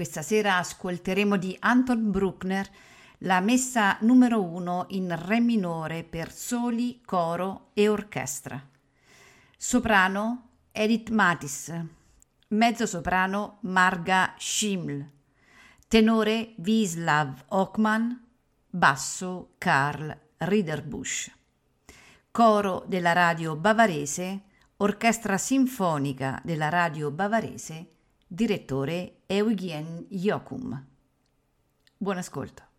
Questa sera ascolteremo di Anton Bruckner la messa numero uno in Re minore per soli, coro e orchestra. Soprano Edith Matis, mezzo soprano Marga Schimmel, tenore Wislav Ockman, basso Karl Riederbusch. Coro della radio bavarese Orchestra Sinfonica della Radio Bavarese, direttore Eugen Jochum. Buon ascolto.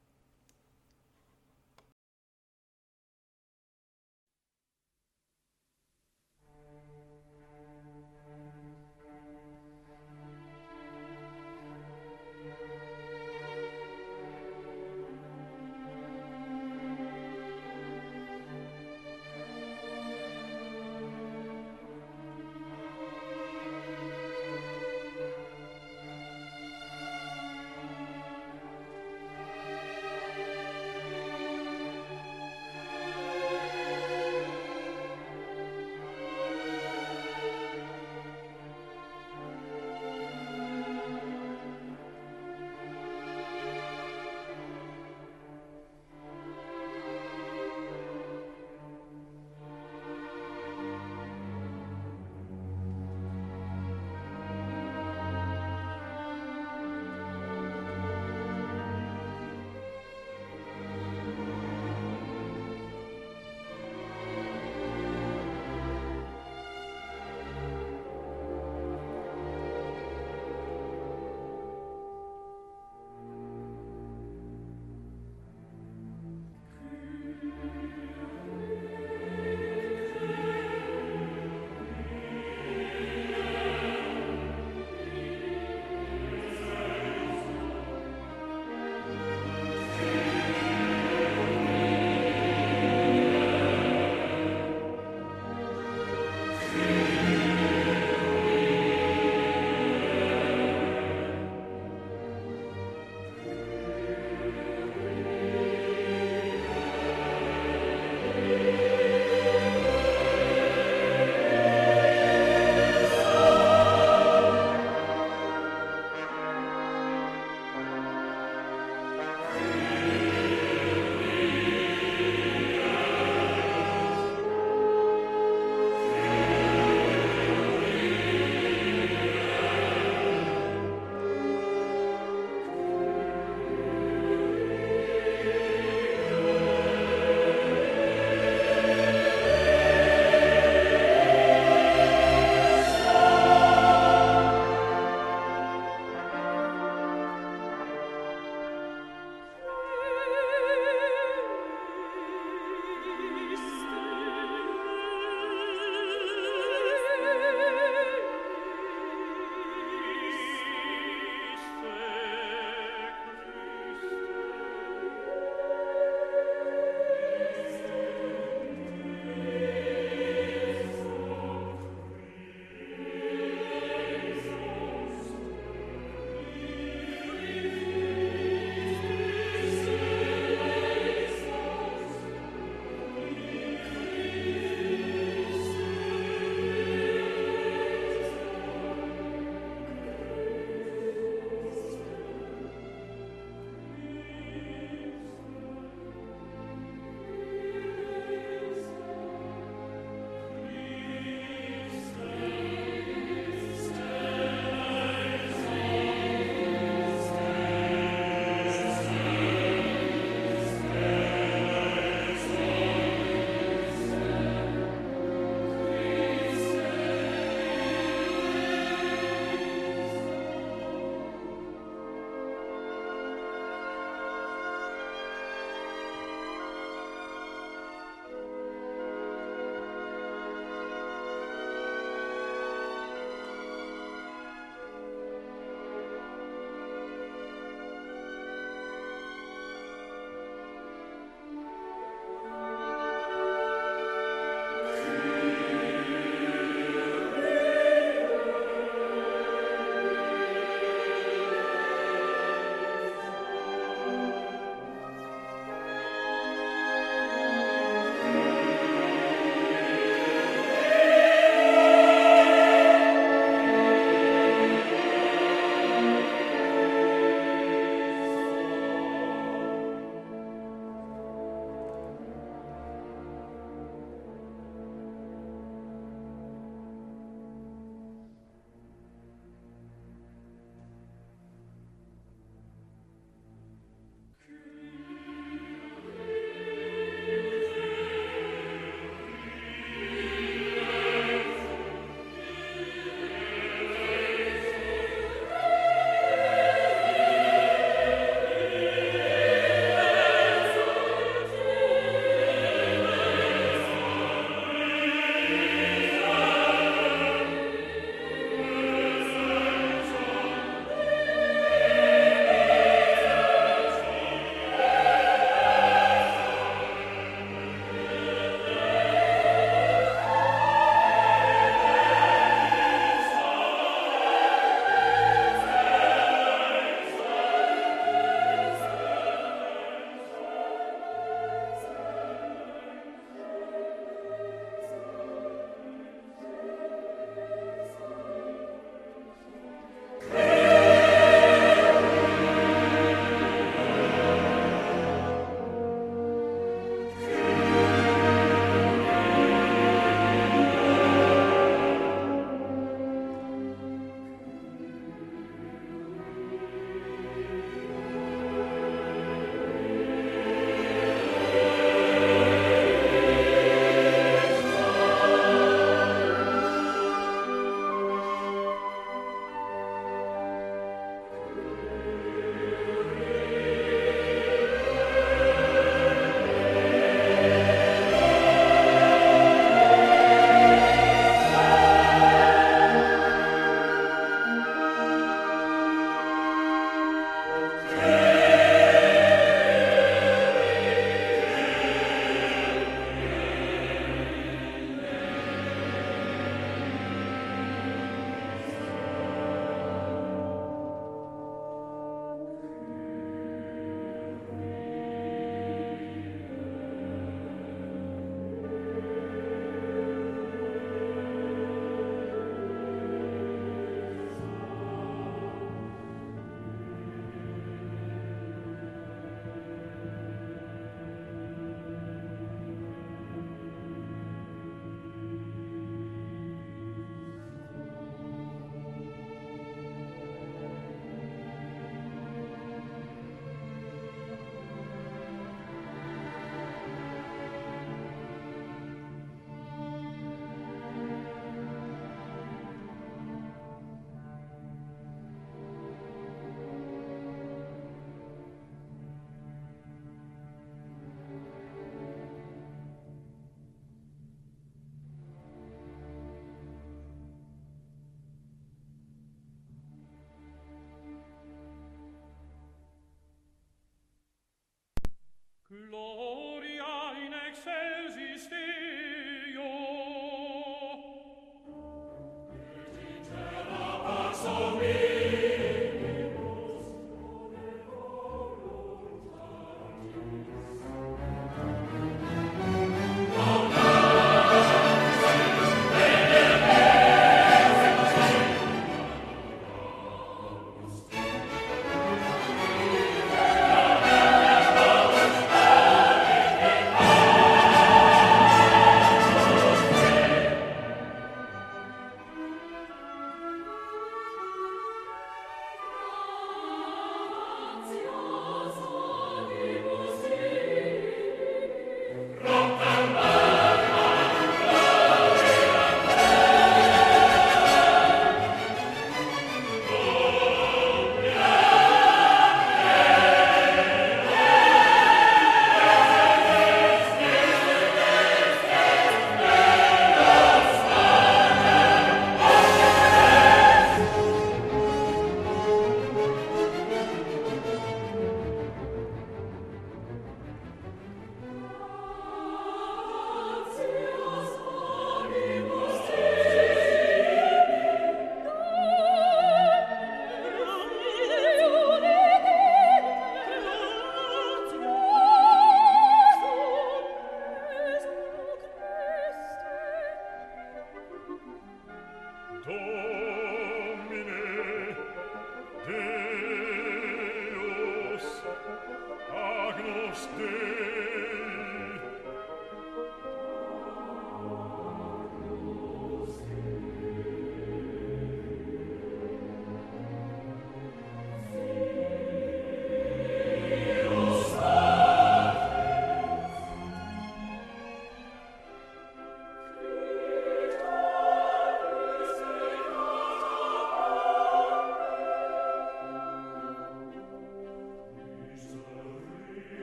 Glory.